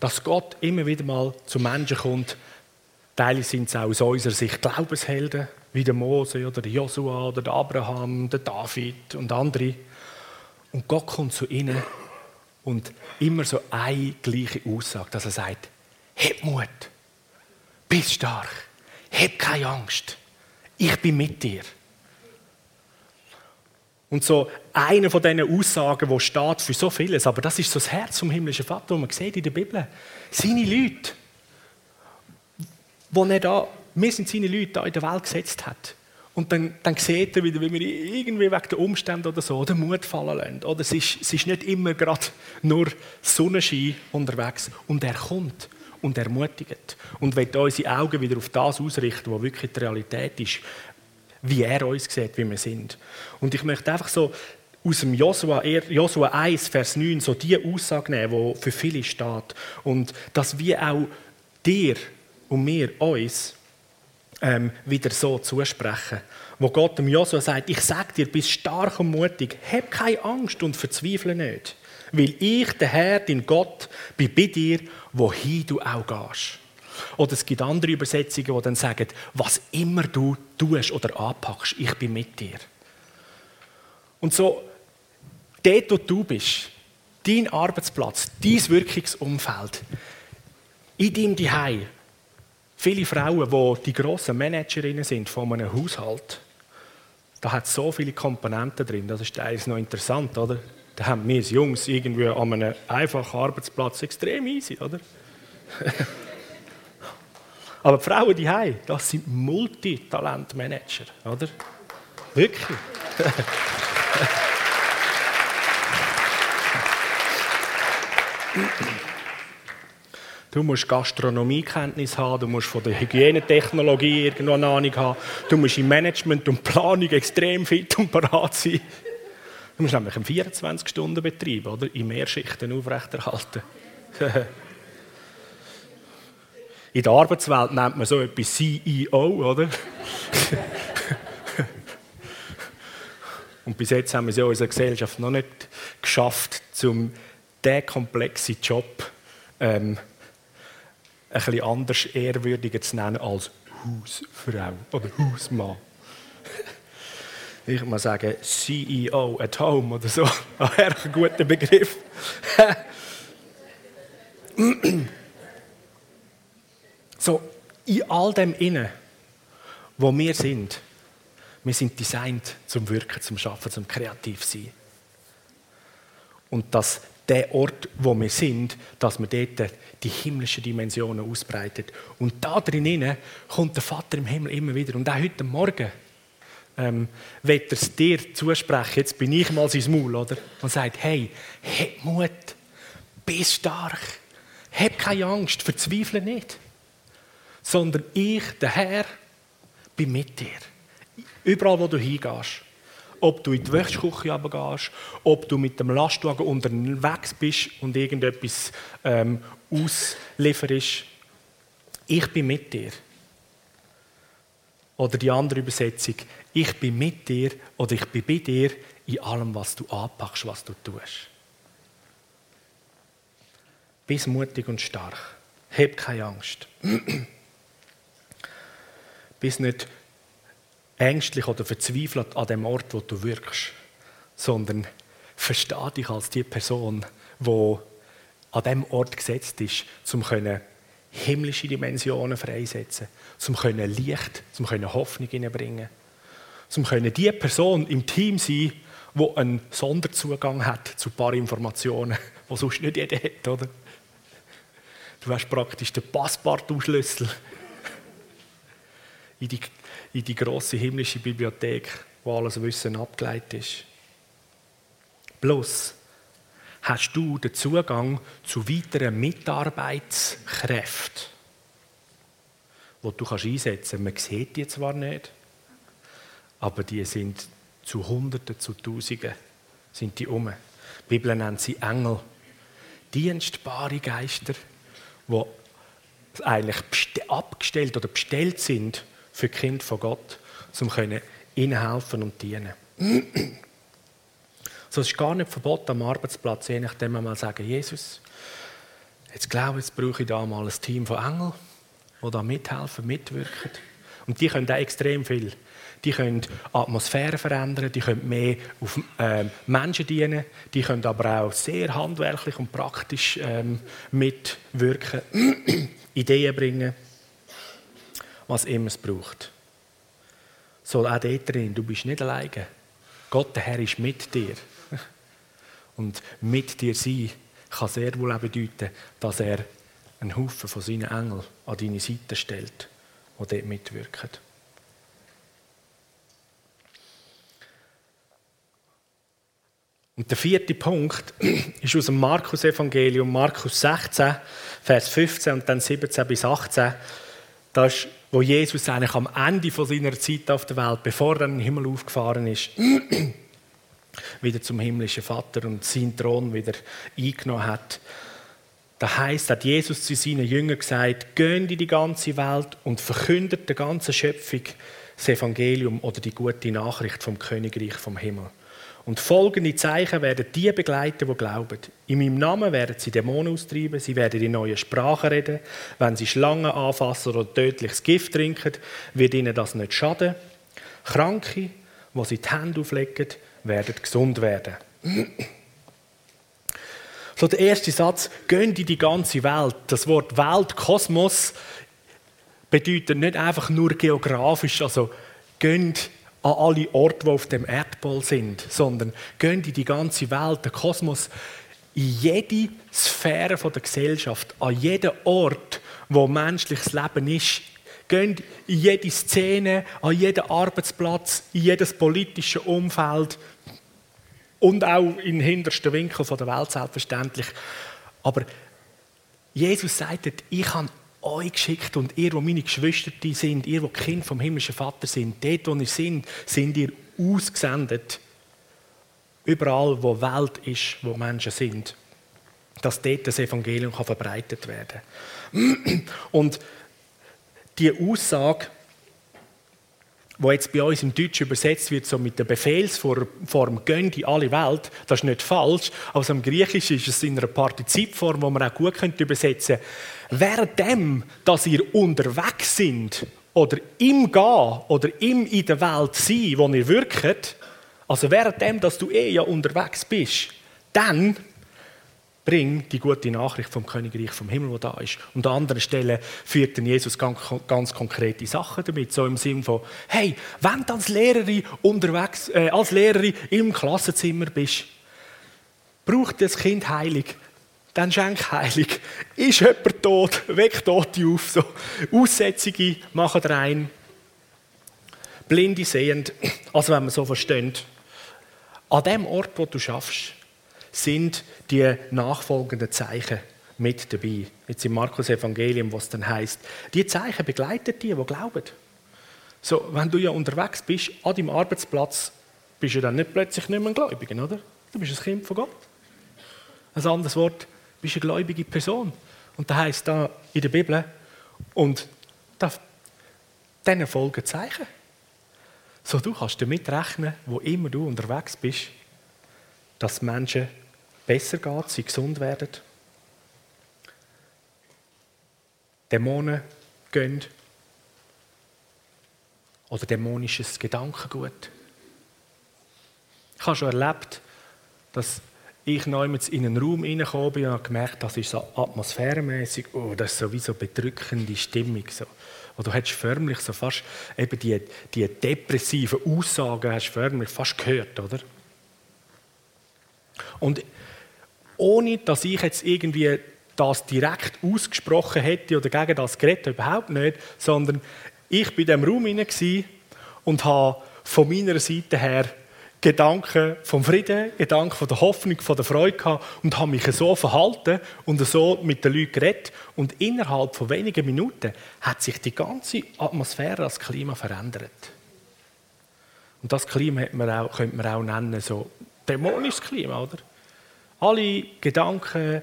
S1: dass Gott immer wieder mal zu Menschen kommt. Teile sind es auch aus unserer Sicht Glaubenshelden, wie der Mose oder der Josua oder der Abraham, der David und andere. Und Gott kommt zu ihnen und immer so eine gleiche Aussage, dass er sagt, hab Mut, bist stark, hab keine Angst, ich bin mit dir. Und so eine von diesen Aussagen, die steht für so vieles, aber das ist so das Herz vom himmlischen Vater, das man sieht in der Bibel. Seine Leute, wo er da, wir sind seine Leute da in der Welt gesetzt hat. Und dann, dann sieht er wieder, wie wir irgendwie wegen der Umstände oder so den Mut fallen lassen. Oder es ist, es ist nicht immer gerade nur Sonnenschein unterwegs. Und er kommt und ermutigt. Und will unsere Augen wieder auf das ausrichten, was wirklich die Realität ist wie er uns sieht, wie wir sind. Und ich möchte einfach so aus dem Josua, Josua 1, Vers 9, so die Aussage nehmen, die für viele steht. Und dass wir auch dir und mir uns ähm, wieder so zusprechen. Wo Gott dem Josua sagt, ich sage dir, bist stark und mutig, hab keine Angst und verzweifle nicht. Weil ich, der Herr, dein Gott, bin bei dir, wohin du auch gehst. Oder es gibt andere Übersetzungen, die dann sagen, was immer du tust oder anpackst, ich bin mit dir. Und so, dort, wo du bist, dein Arbeitsplatz, dein Wirkungsumfeld, in deinem Zuhause, viele Frauen, die die grossen Managerinnen sind von einem Haushalt, da hat so viele Komponenten drin. Das ist teilweise noch interessant, oder? Da haben wir als Jungs irgendwie an einem einfachen Arbeitsplatz extrem easy, oder? Aber die Frauen die haben, das sind Multitalentmanager, oder? Wirklich. Du musst Gastronomiekenntnis haben, du musst von der Hygienetechnologie irgendwo eine Ahnung haben, du musst im Management und Planung extrem fit und parat sein. Du musst nämlich einen 24-Stunden-Betrieb oder, in Mehrschichten aufrechterhalten. in der Arbeitswelt nennt man so etwas CEO, oder? und bis jetzt haben wir es in unserer Gesellschaft noch nicht geschafft, um diesen komplexen Job ähm, ein anders ehrwürdiger zu nennen als Hausfrau oder Hausmann. Ich muss sagen, CEO at home oder so. Ein guter Begriff. So, in all dem Innen, wo wir sind, wir sind designt zum Wirken, zum Schaffen, zum kreativ sein. Und dass der Ort, wo wir sind, dass wir dort die himmlischen Dimensionen ausbreitet. Und da drinnen kommt der Vater im Himmel immer wieder. Und auch heute Morgen ähm, wird er es dir zusprechen. Jetzt bin ich mal sein Maul, oder? Und sagt, hey, hab Mut, bist stark, hab keine Angst, verzweifle nicht. Sondern ich, der Herr, bin mit dir. Überall, wo du hingehst ob du in die Wäschküche gehst, ob du mit dem Lastwagen unterwegs bist und irgendetwas ähm, auslieferst. Ich bin mit dir. Oder die andere Übersetzung, ich bin mit dir oder ich bin bei dir in allem, was du anpackst, was du tust. Bist mutig und stark. Hab keine Angst. Bist nicht ängstlich oder verzweifelt an dem Ort, wo du wirkst, sondern versteh dich als die Person, die an dem Ort gesetzt ist, um himmlische Dimensionen freisetzen, zum können Licht, zum können Hoffnung hineinbringen, zum können die Person im Team sein, wo einen Sonderzugang hat zu ein paar Informationen, die sonst nicht jeder hat, oder? Du hast praktisch den Passportschlüssel in die in die große himmlische Bibliothek, wo alles Wissen abgeleitet ist. Plus hast du den Zugang zu weiteren Mitarbeitskräften, die du kannst einsetzen kannst. Man sieht die zwar nicht, aber die sind zu Hunderten, zu Tausenden sind die um. Die Bibel nennt sie Engel. Dienstbare Geister, die eigentlich abgestellt oder bestellt sind für Kinder von Gott, um ihnen helfen und dienen. So, es ist gar nicht verboten am Arbeitsplatz, je nachdem man mal sagen, Jesus, jetzt glaube ich, jetzt brauche ich da mal ein Team von Engeln, die da mithelfen, mitwirken. Und die können auch extrem viel. Die können Atmosphäre verändern, die können mehr auf äh, Menschen dienen, die können aber auch sehr handwerklich und praktisch ähm, mitwirken, Ideen bringen was immer es braucht. So auch dort drin, du bist nicht alleine. Gott, der Herr, ist mit dir. Und mit dir sein kann sehr wohl auch bedeuten, dass er einen Haufen von seinen Engeln an deine Seite stellt, die dort mitwirken. Und der vierte Punkt ist aus dem Markus-Evangelium, Markus 16, Vers 15 und dann 17 bis 18. Das ist wo Jesus eigentlich am Ende von seiner Zeit auf der Welt, bevor er in den Himmel aufgefahren ist, wieder zum himmlischen Vater und seinen Thron wieder eingenommen hat. Da heißt, hat Jesus zu seinen Jüngern gesagt: Geht in die ganze Welt und verkündet der ganzen Schöpfung das Evangelium oder die gute Nachricht vom Königreich vom Himmel. Und folgende Zeichen werden die begleiten, die glauben. In meinem Namen werden sie Dämonen austreiben, sie werden in neue Sprachen reden. Wenn sie Schlangen anfassen oder tödliches Gift trinken, wird ihnen das nicht schaden. Kranke, wo sie die Hände auflegen, werden gesund werden. So der erste Satz, gehen in die ganze Welt. Das Wort Welt, Kosmos, bedeutet nicht einfach nur geografisch, also gehen an alle Orte, die auf dem Erdball sind, sondern gehen in die ganze Welt, den Kosmos, in jede Sphäre der Gesellschaft, an jeden Ort, wo menschliches Leben ist. Gehen in jede Szene, an jeden Arbeitsplatz, in jedes politische Umfeld und auch in den hintersten Winkel der Welt selbstverständlich. Aber Jesus sagt, ich habe euch geschickt und ihr, wo meine Geschwister sind, ihr, wo Kind vom himmlischen Vater sind, dort, wo ihr sind, sind ihr ausgesendet. Überall, wo Welt ist, wo Menschen sind. Dass dort das Evangelium kann verbreitet werden kann. Und die Aussage, wo jetzt bei uns im Deutsch übersetzt wird, so mit der Befehlsform «gönnt in alle Welt», das ist nicht falsch, aber im Griechischen ist es in einer Partizipform, wo man auch gut übersetzen könnte. Währenddem, dass ihr unterwegs sind oder im Gehen oder im in der Welt sein, wo ihr wirkt, also währenddem, dass du eh ja unterwegs bist, dann bring die gute Nachricht vom Königreich vom Himmel, wo da ist. Und an anderen Stellen führt dann Jesus ganz, ganz konkrete Sachen damit, so im Sinne von, hey, wenn du als Lehrerin unterwegs, äh, als Lehrerin im Klassenzimmer bist, braucht das Kind heilig, dann schenk heilig. Ist jemand tot, weg Tote auf, so. Aussätzige machen rein, Blinde sehend, also wenn man so versteht. An dem Ort, wo du schaffst, sind die nachfolgenden Zeichen mit dabei. Jetzt im Markus Evangelium, was dann heißt, die Zeichen begleiten die, die glauben. So, wenn du ja unterwegs bist, an deinem Arbeitsplatz, bist du dann nicht plötzlich nicht mehr ein Gläubiger, oder? Du bist ein Kind von Gott. Ein anderes Wort, bist eine gläubige Person. Und da heißt da in der Bibel, und da, denen folgen Zeichen. So, du kannst damit rechnen, wo immer du unterwegs bist, dass Menschen besser geht, sie gesund werden. Dämonen gehen. Oder dämonisches Gedankengut. Ich habe schon erlebt, dass ich neulich in einen Raum reingekommen bin und gemerkt, das ist so atmosphärenmäßig, oh, das ist sowieso bedrückende Stimmung. So. Und du hättest förmlich so fast eben die, die depressiven Aussagen hast förmlich fast gehört, oder? Und ohne dass ich jetzt irgendwie das direkt ausgesprochen hätte oder gegen das geredet, überhaupt nicht, sondern ich bin in diesem Raum und habe von meiner Seite her Gedanken vom Frieden, Gedanken von der Hoffnung, von der Freude gehabt und habe mich so verhalten und so mit den Leuten geredet. Und innerhalb von wenigen Minuten hat sich die ganze Atmosphäre, das Klima verändert. Und das Klima man auch, könnte man auch nennen, so dämonisches Klima, oder? Alle Gedanken,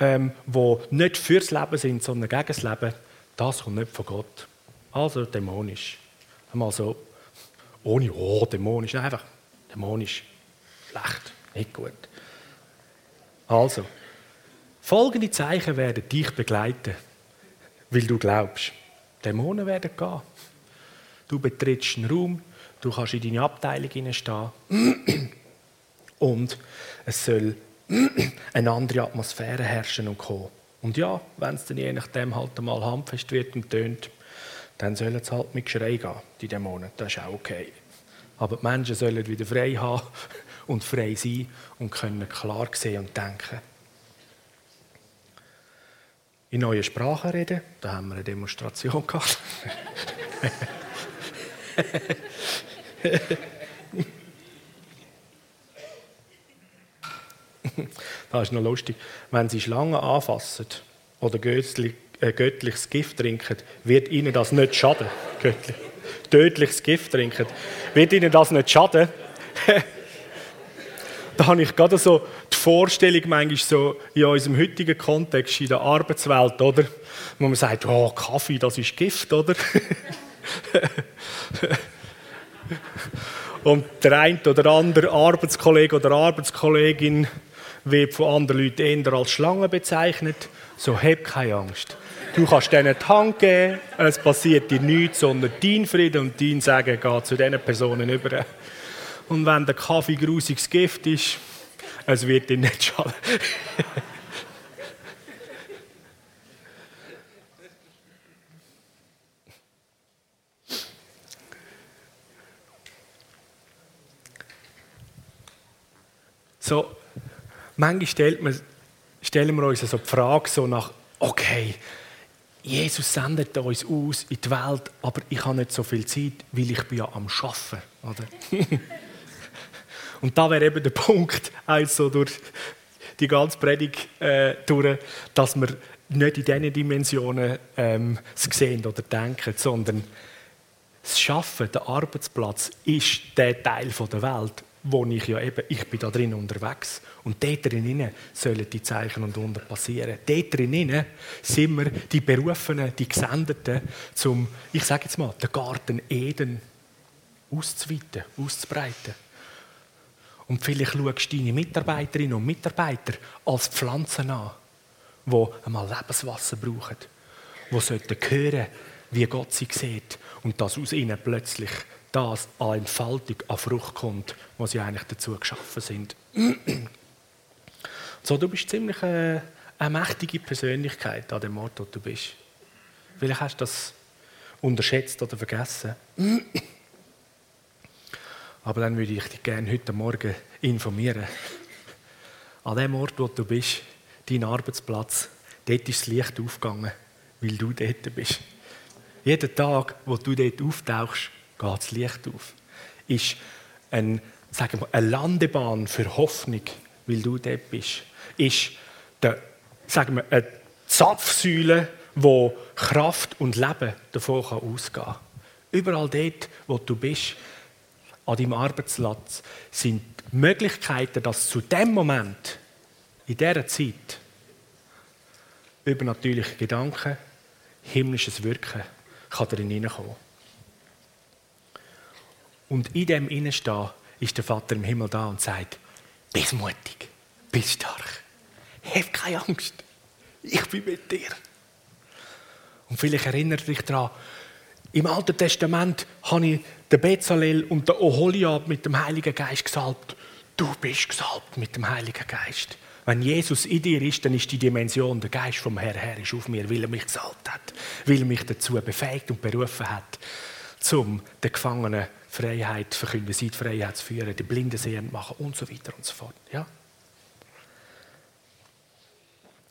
S1: ähm, die nicht fürs Leben sind, sondern gegen das Leben, das kommt nicht von Gott. Also dämonisch. Einmal so, ohne, oh, dämonisch, einfach dämonisch. Schlecht, nicht gut. Also, folgende Zeichen werden dich begleiten, weil du glaubst. Dämonen werden gehen. Du betrittst einen Raum, du kannst in deine Abteilung hineinstehen und es soll eine andere Atmosphäre herrschen und kommen. Und ja, wenn es dann je nachdem halt einmal handfest wird und tönt, dann sollen es halt mit Geschrei gehen, die Dämonen. Das ist auch okay. Aber die Menschen sollen wieder frei haben und frei sein und können klar sehen und denken. In neuen Sprachen reden, da haben wir eine Demonstration gehabt. das ist noch lustig. Wenn sie Schlangen anfassen oder äh, göttliches Gift trinken, wird ihnen das nicht schaden. Göttlich. Tödliches Gift trinken, wird ihnen das nicht schaden. da habe ich gerade so die Vorstellung, manchmal so in unserem heutigen Kontext, in der Arbeitswelt, oder? Wo man sagt, oh, Kaffee, das ist Gift, oder? Und der eine oder andere Arbeitskollege oder Arbeitskollegin wird von anderen Leuten eher als Schlange bezeichnet. So, hab keine Angst. Du kannst denen die Hand geben, es passiert dir nichts, sondern dein Frieden und dein Sagen geht zu diesen Personen über. Und wenn der Kaffee grusiges Gift ist, es wird dir nicht schaden. so, Manchmal stellt man, stellen wir uns so die Frage so nach, okay, Jesus sendet uns aus in die Welt, aber ich habe nicht so viel Zeit, weil ich bin ja am Arbeiten. Oder? Und da wäre eben der Punkt, also durch die ganze Predigt äh, dass wir nicht in diesen Dimensionen ähm, sehen oder denken, sondern das Schaffen, der Arbeitsplatz, ist der Teil der Welt, wo ich ja eben, ich bin da drin unterwegs. Und dort drinnen sollen die Zeichen und Wunder passieren. Dort drinnen sind wir die Berufenen, die Gesendeten, zum, ich sage jetzt mal, den Garten Eden auszuweiten, auszubreiten. Und vielleicht schaust du deine Mitarbeiterinnen und Mitarbeiter als Pflanzen an, die einmal Lebenswasser brauchen, die sollten hören, wie Gott sie sieht und dass aus ihnen plötzlich das an Entfaltung, an Frucht kommt, was sie eigentlich dazu geschaffen sind. so, du bist ziemlich eine, eine mächtige Persönlichkeit an dem Ort, wo du bist. Vielleicht hast du das unterschätzt oder vergessen. Aber dann würde ich dich gerne heute Morgen informieren. An dem Ort, wo du bist, dein Arbeitsplatz, dort ist das Licht aufgegangen, weil du dort bist. Jeden Tag, wo du dort auftauchst, geht das Licht auf. Ist ein, sagen wir, eine Landebahn für Hoffnung, weil du dort bist. Ist der, sagen wir, eine Zapfsäule, wo Kraft und Leben davon ausgehen kann. Überall dort, wo du bist, an deinem Arbeitsplatz, sind Möglichkeiten, dass zu dem Moment, in dieser Zeit, übernatürliche Gedanken, himmlisches Wirken kann darin hineinkommen. Und in dem Innenstehen ist der Vater im Himmel da und sagt, bist mutig, bist stark, hab keine Angst, ich bin mit dir. Und vielleicht erinnert dich daran, im Alten Testament habe ich den Bezalel und den Oholiab mit dem Heiligen Geist gesalbt. Du bist gesalbt mit dem Heiligen Geist. Wenn Jesus in dir ist, dann ist die Dimension, der Geist vom Herrn her ist auf mir, weil er mich gesalbt hat, weil er mich dazu befähigt und berufen hat, um den Gefangenen Freiheit zu verkünden, Freiheit zu führen, die Blinden sehen machen und so weiter und so fort. Ja?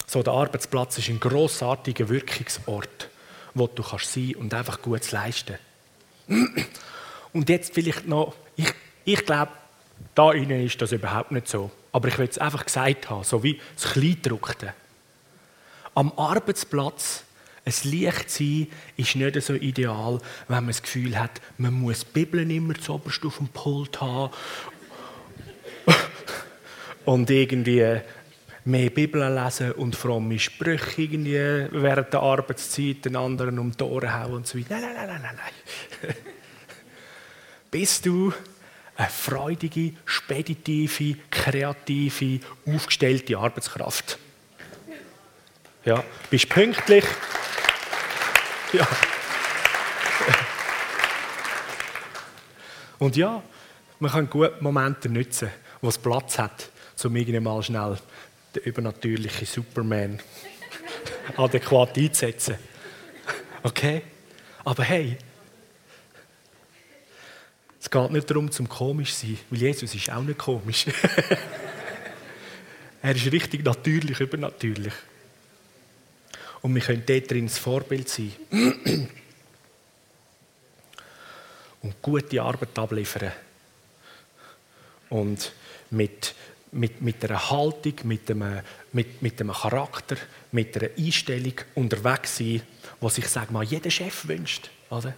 S1: So, der Arbeitsplatz ist ein grossartiger Wirkungsort, wo du kannst sein und einfach Gutes leisten. Und jetzt vielleicht noch, ich, ich glaube, da innen ist das überhaupt nicht so. Aber ich will es einfach gesagt haben, so wie das Kleindruckte. Am Arbeitsplatz ein Licht sein ist nicht so ideal, wenn man das Gefühl hat, man muss die Bibel immer zuoberst auf dem Pult haben und irgendwie mehr Bibel lesen und fromme Sprüche irgendwie während der Arbeitszeit den anderen um die Ohren hauen und so weiter. Nein, nein, nein, nein, nein. Bist du eine freudige, speditive, kreative, aufgestellte Arbeitskraft? Ja, bist pünktlich. Ja. Und ja, man kann gut Momente nutzen, wo es Platz hat, um irgendwie mal schnell den übernatürlichen Superman adäquat einzusetzen. Okay? Aber hey, es geht nicht darum, zum komisch zu sein, weil Jesus ist auch nicht komisch. er ist richtig natürlich, übernatürlich. Und wir können dort drin das Vorbild sein. Und gute Arbeit abliefern. Und mit, mit, mit einer Haltung, mit einem, mit, mit einem Charakter, mit einer Einstellung unterwegs sein, was sich, sag mal, jeder Chef wünscht. Oder?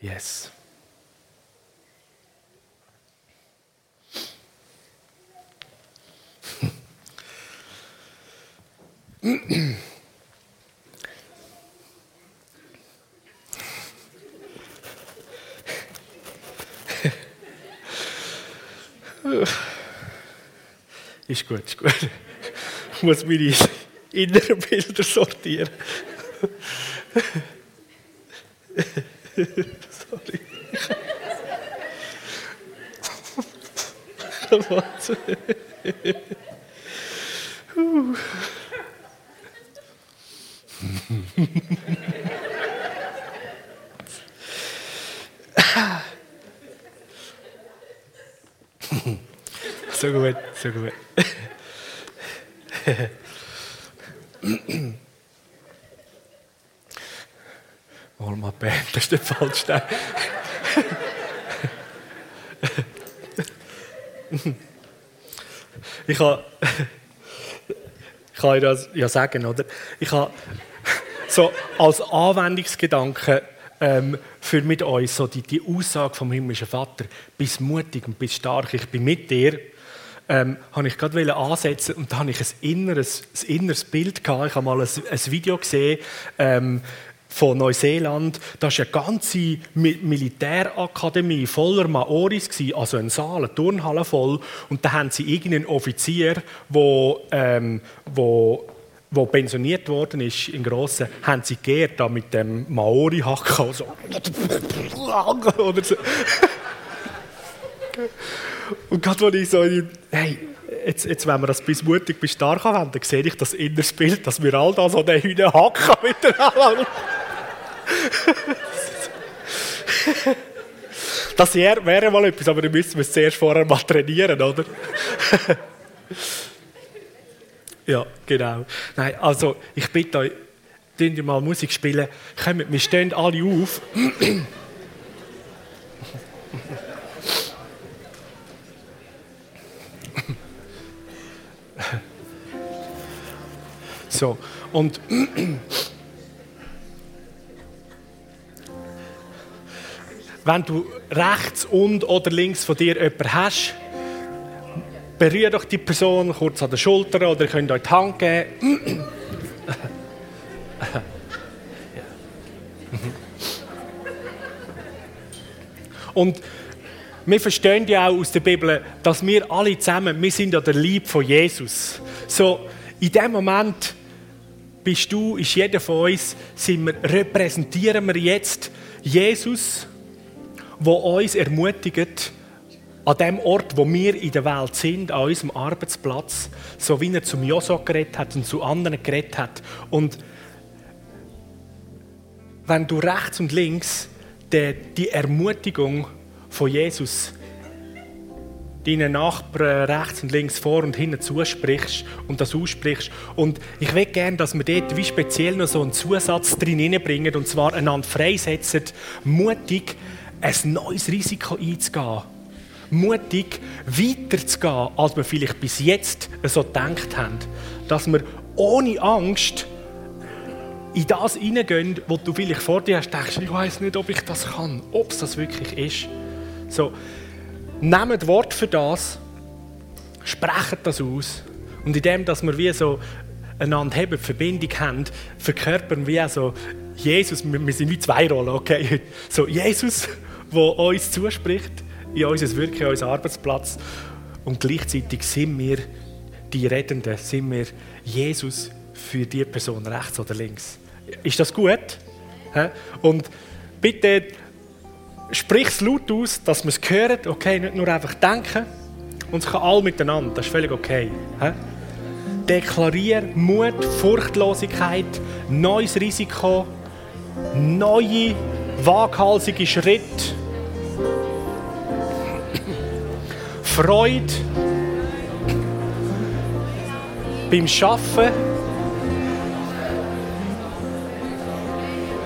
S1: Yes. Ist gut, ist gut. Ich muss meine inneren Bilder sortieren. Sorry. Warte. so gut, so gut. falsch da. ich habe, ich kann das ja sagen, oder? Ich habe so als Anwendungsgedanke ähm, für mit euch so die, die Aussage vom himmlischen Vater, bist mutig und bist stark, ich bin mit dir, ähm, habe ich gerade ansetzen und da habe ich ein inneres, ein inneres Bild gehabt. Ich habe mal ein, ein Video gesehen, ähm, von Neuseeland. Da war eine ganze Militärakademie voller Maoris, also ein Saal, eine Turnhalle voll. Und da haben sie irgendeinen Offizier, der ähm, wo wo pensioniert worden ist, in Grossen, haben sie geehrt da mit dem Maori-Hacker. So. Oder so. Und gerade als ich so, hey, jetzt, jetzt wenn wir das bis mutig, bis stark dann sehe ich das inneres Bild, dass wir all da so den Hühner hacken miteinander. Das wäre, mal etwas, aber dann müssen wir es zuerst vorher mal trainieren, oder? ja, genau. Nein, also ich bitte euch, ihr mal Musik spielen. Kommt, wir stehen alle auf. So, und wenn du rechts und oder links von dir jemanden hast, berühre doch die Person kurz an der Schulter oder ihr könnt euch die Hand geben. Und wir verstehen ja auch aus der Bibel, dass wir alle zusammen, wir sind ja der Lieb von Jesus. So, in dem Moment bist du, ist jeder von uns, sind wir, repräsentieren wir jetzt Jesus, wo uns ermutigt, an dem Ort, wo wir in der Welt sind, an unserem Arbeitsplatz, so wie er zum Joso geredet hat und zu anderen geredet hat. Und wenn du rechts und links die, die Ermutigung von Jesus deinen Nachbarn rechts und links vor und hinten zusprichst und das aussprichst. Und ich will gerne, dass wir dort wie speziell noch so einen Zusatz drin bringen und zwar einander freisetzen, mutig ein neues Risiko einzugehen. Mutig weiterzugehen, als wir vielleicht bis jetzt so gedacht haben. Dass wir ohne Angst in das hineingehen, was du vielleicht vor dir hast, denkst, ich weiß nicht, ob ich das kann, ob es das wirklich ist. So, nehmt Wort für das, sprechen das aus. Und in dem, dass wir wie so einander haben, Verbindung haben, verkörpern wir so Jesus, wir sind wie zwei Rollen, okay? So Jesus, der uns zuspricht, in unser Wirken, in unseren Arbeitsplatz. Und gleichzeitig sind wir die Rettenden, sind wir Jesus für die Person rechts oder links. Ist das gut? Und bitte sprich es laut aus, dass man es hört, okay, nicht nur einfach denken. Und es kann all miteinander, das ist völlig okay. He? Deklarier Mut, Furchtlosigkeit, neues Risiko, neue, waghalsige Schritte, Freude beim Schaffen.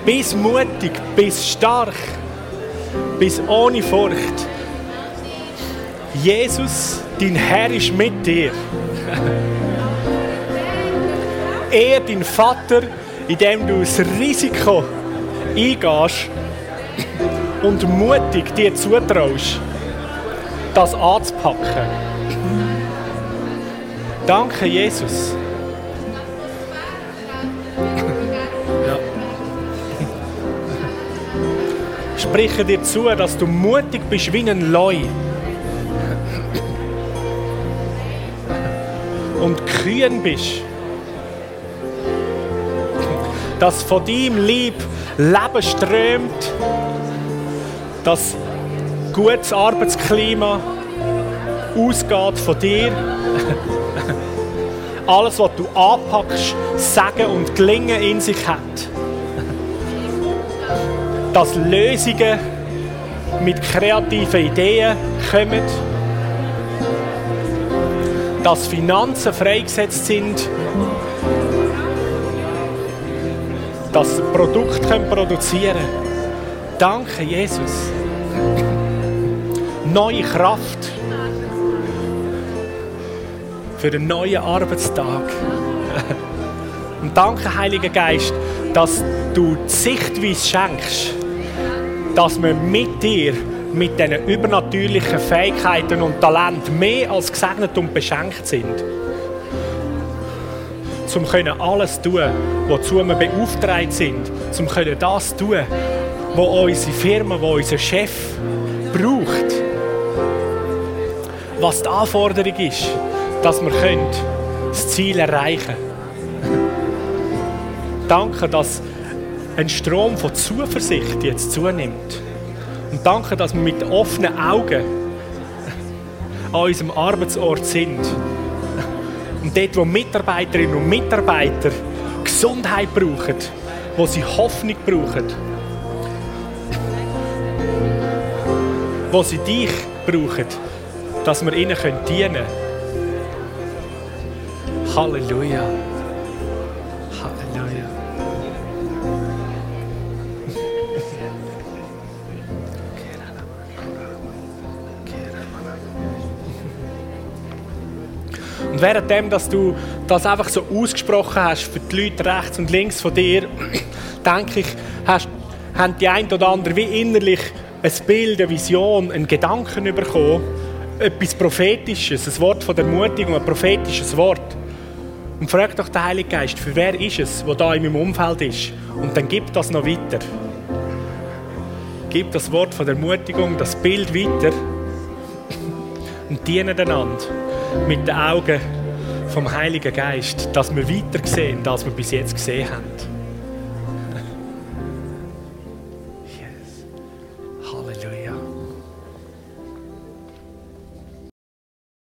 S1: Bis mutig, bis stark bis ohne Furcht. Jesus, dein Herr ist mit dir. er, dein Vater, indem du das Risiko eingehst und mutig dir zutraust, das anzupacken. Danke, Jesus. spreche dir zu, dass du mutig bist wie ein Leu. Und kühn bist. Dass von deinem Lieb Leben strömt. Dass gutes Arbeitsklima ausgeht von dir. Alles, was du anpackst, Sagen und Gelingen in sich hat dass Lösungen mit kreativen Ideen kommen, dass Finanzen freigesetzt sind, dass Produkte produzieren können. Danke, Jesus. Neue Kraft. für einen neuen Arbeitstag. Und danke, Heiliger Geist, dass du die Sichtweise schenkst, dass wir mit dir, mit diesen übernatürlichen Fähigkeiten und Talenten mehr als gesegnet und beschenkt sind. Um alles tun, wozu wir beauftragt sind. Um das tun, was unsere Firma, was unser Chef braucht. Was die Anforderung ist, dass wir das Ziel erreichen können. Danke, dass ein Strom von Zuversicht jetzt zunimmt. Und danke, dass wir mit offenen Augen an unserem Arbeitsort sind. Und dort, wo Mitarbeiterinnen und Mitarbeiter Gesundheit brauchen, wo sie Hoffnung brauchen, wo sie dich brauchen, dass wir ihnen dienen können. Halleluja. Halleluja. Und währenddem, dass du das einfach so ausgesprochen hast für die Leute rechts und links von dir, denke ich, hast, haben die ein oder andere wie innerlich ein Bild, eine Vision, einen Gedanken bekommen, etwas Prophetisches, ein Wort von der Ermutigung, ein prophetisches Wort. Und frag doch den Heiligen Geist, für wer ist es, der da in meinem Umfeld ist? Und dann gib das noch weiter. Gib das Wort von der Ermutigung, das Bild weiter und diene einander mit den Augen vom Heiligen Geist, dass wir weiter sehen, als wir bis jetzt gesehen haben.